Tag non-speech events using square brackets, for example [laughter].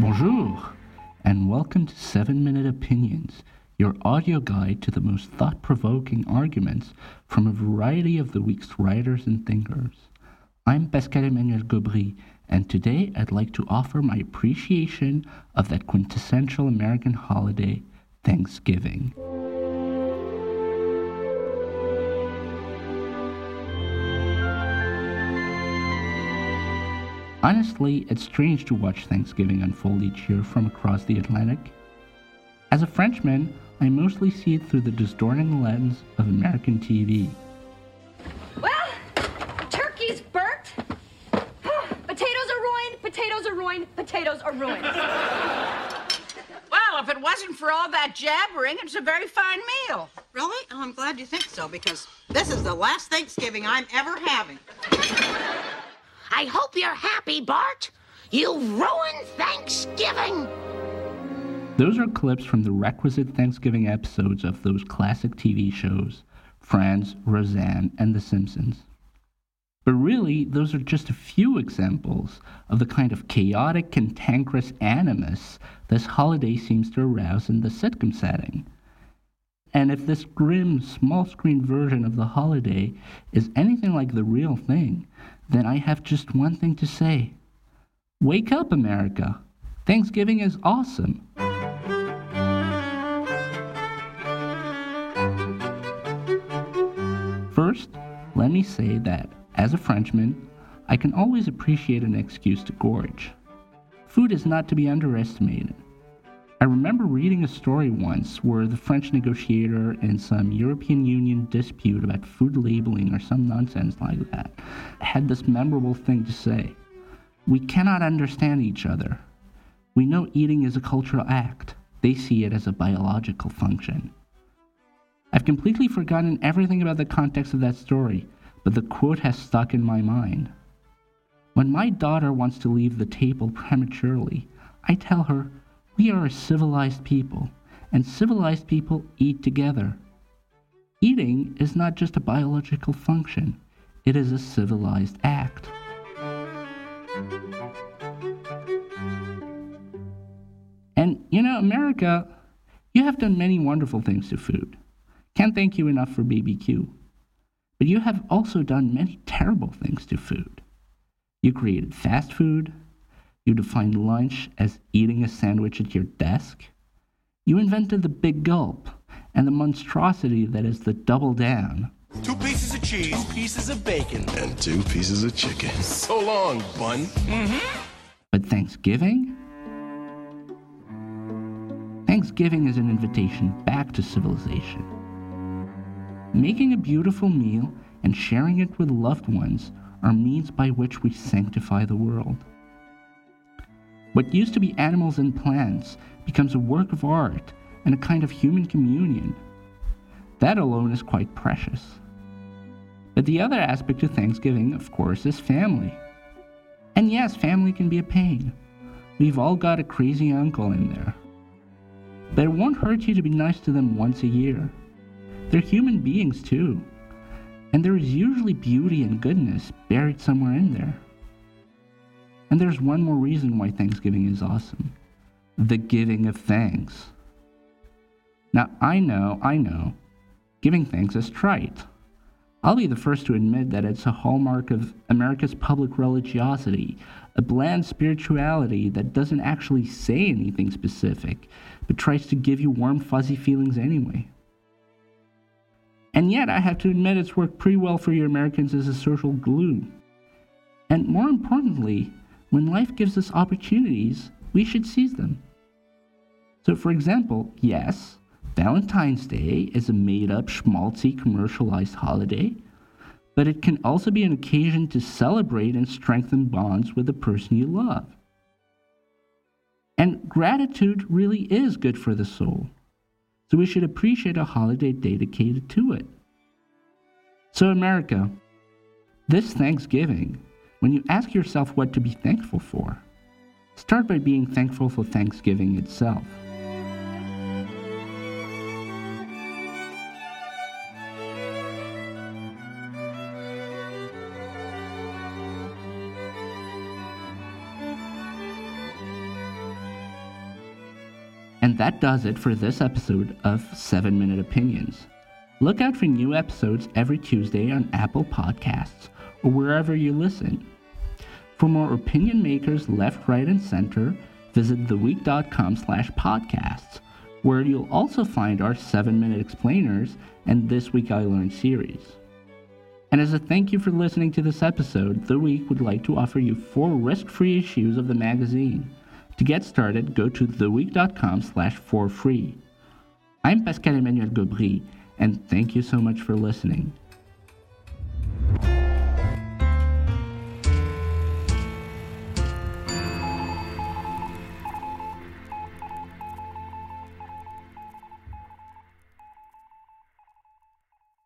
Bonjour, and welcome to 7 Minute Opinions, your audio guide to the most thought provoking arguments from a variety of the week's writers and thinkers. I'm Pascal Emmanuel Gobry, and today I'd like to offer my appreciation of that quintessential American holiday, Thanksgiving. Honestly, it's strange to watch Thanksgiving unfold each year from across the Atlantic. As a Frenchman, I mostly see it through the distorting lens of American TV. Well, turkey's burnt. [sighs] potatoes are ruined, potatoes are ruined, potatoes are ruined. [laughs] Well, if it wasn't for all that jabbering, it's a very fine meal. Really? Oh, I'm glad you think so because this is the last Thanksgiving I'm ever having. I hope you're happy, Bart. You ruined Thanksgiving. Those are clips from the requisite Thanksgiving episodes of those classic TV shows Friends, Roseanne, and The Simpsons. But really, those are just a few examples of the kind of chaotic, cantankerous animus this holiday seems to arouse in the sitcom setting. And if this grim, small screen version of the holiday is anything like the real thing, then I have just one thing to say Wake up, America! Thanksgiving is awesome! First, let me say that, as a Frenchman, I can always appreciate an excuse to gorge. Food is not to be underestimated. I remember reading a story once where the French negotiator in some European Union dispute about food labeling or some nonsense like that had this memorable thing to say We cannot understand each other. We know eating is a cultural act, they see it as a biological function. I've completely forgotten everything about the context of that story, but the quote has stuck in my mind. When my daughter wants to leave the table prematurely, I tell her, we are a civilized people, and civilized people eat together. Eating is not just a biological function, it is a civilized act. And you know, America, you have done many wonderful things to food. Can't thank you enough for BBQ. But you have also done many terrible things to food. You created fast food, you defined lunch as eating a sandwich at your desk. You invented the big gulp and the monstrosity that is the double down. Two pieces of cheese, two pieces of bacon, and two pieces of chicken. So long, bun. Mm-hmm. But Thanksgiving? Thanksgiving is an invitation back to civilization. Making a beautiful meal and sharing it with loved ones are means by which we sanctify the world. What used to be animals and plants becomes a work of art and a kind of human communion. That alone is quite precious. But the other aspect of Thanksgiving, of course, is family. And yes, family can be a pain. We've all got a crazy uncle in there. But it won't hurt you to be nice to them once a year. They're human beings too. And there is usually beauty and goodness buried somewhere in there. And there's one more reason why Thanksgiving is awesome the giving of thanks. Now, I know, I know, giving thanks is trite. I'll be the first to admit that it's a hallmark of America's public religiosity, a bland spirituality that doesn't actually say anything specific, but tries to give you warm, fuzzy feelings anyway. And yet, I have to admit it's worked pretty well for you Americans as a social glue. And more importantly, when life gives us opportunities, we should seize them. So, for example, yes, Valentine's Day is a made up, schmaltzy, commercialized holiday, but it can also be an occasion to celebrate and strengthen bonds with the person you love. And gratitude really is good for the soul, so we should appreciate a holiday dedicated to it. So, America, this Thanksgiving, when you ask yourself what to be thankful for, start by being thankful for Thanksgiving itself. And that does it for this episode of 7 Minute Opinions. Look out for new episodes every Tuesday on Apple Podcasts or wherever you listen. For more opinion makers left, right, and center, visit theweek.com slash podcasts, where you'll also find our 7-minute explainers and This Week I Learned series. And as a thank you for listening to this episode, The Week would like to offer you four risk-free issues of the magazine. To get started, go to theweek.com slash for free. I'm Pascal Emmanuel Gobry, and thank you so much for listening.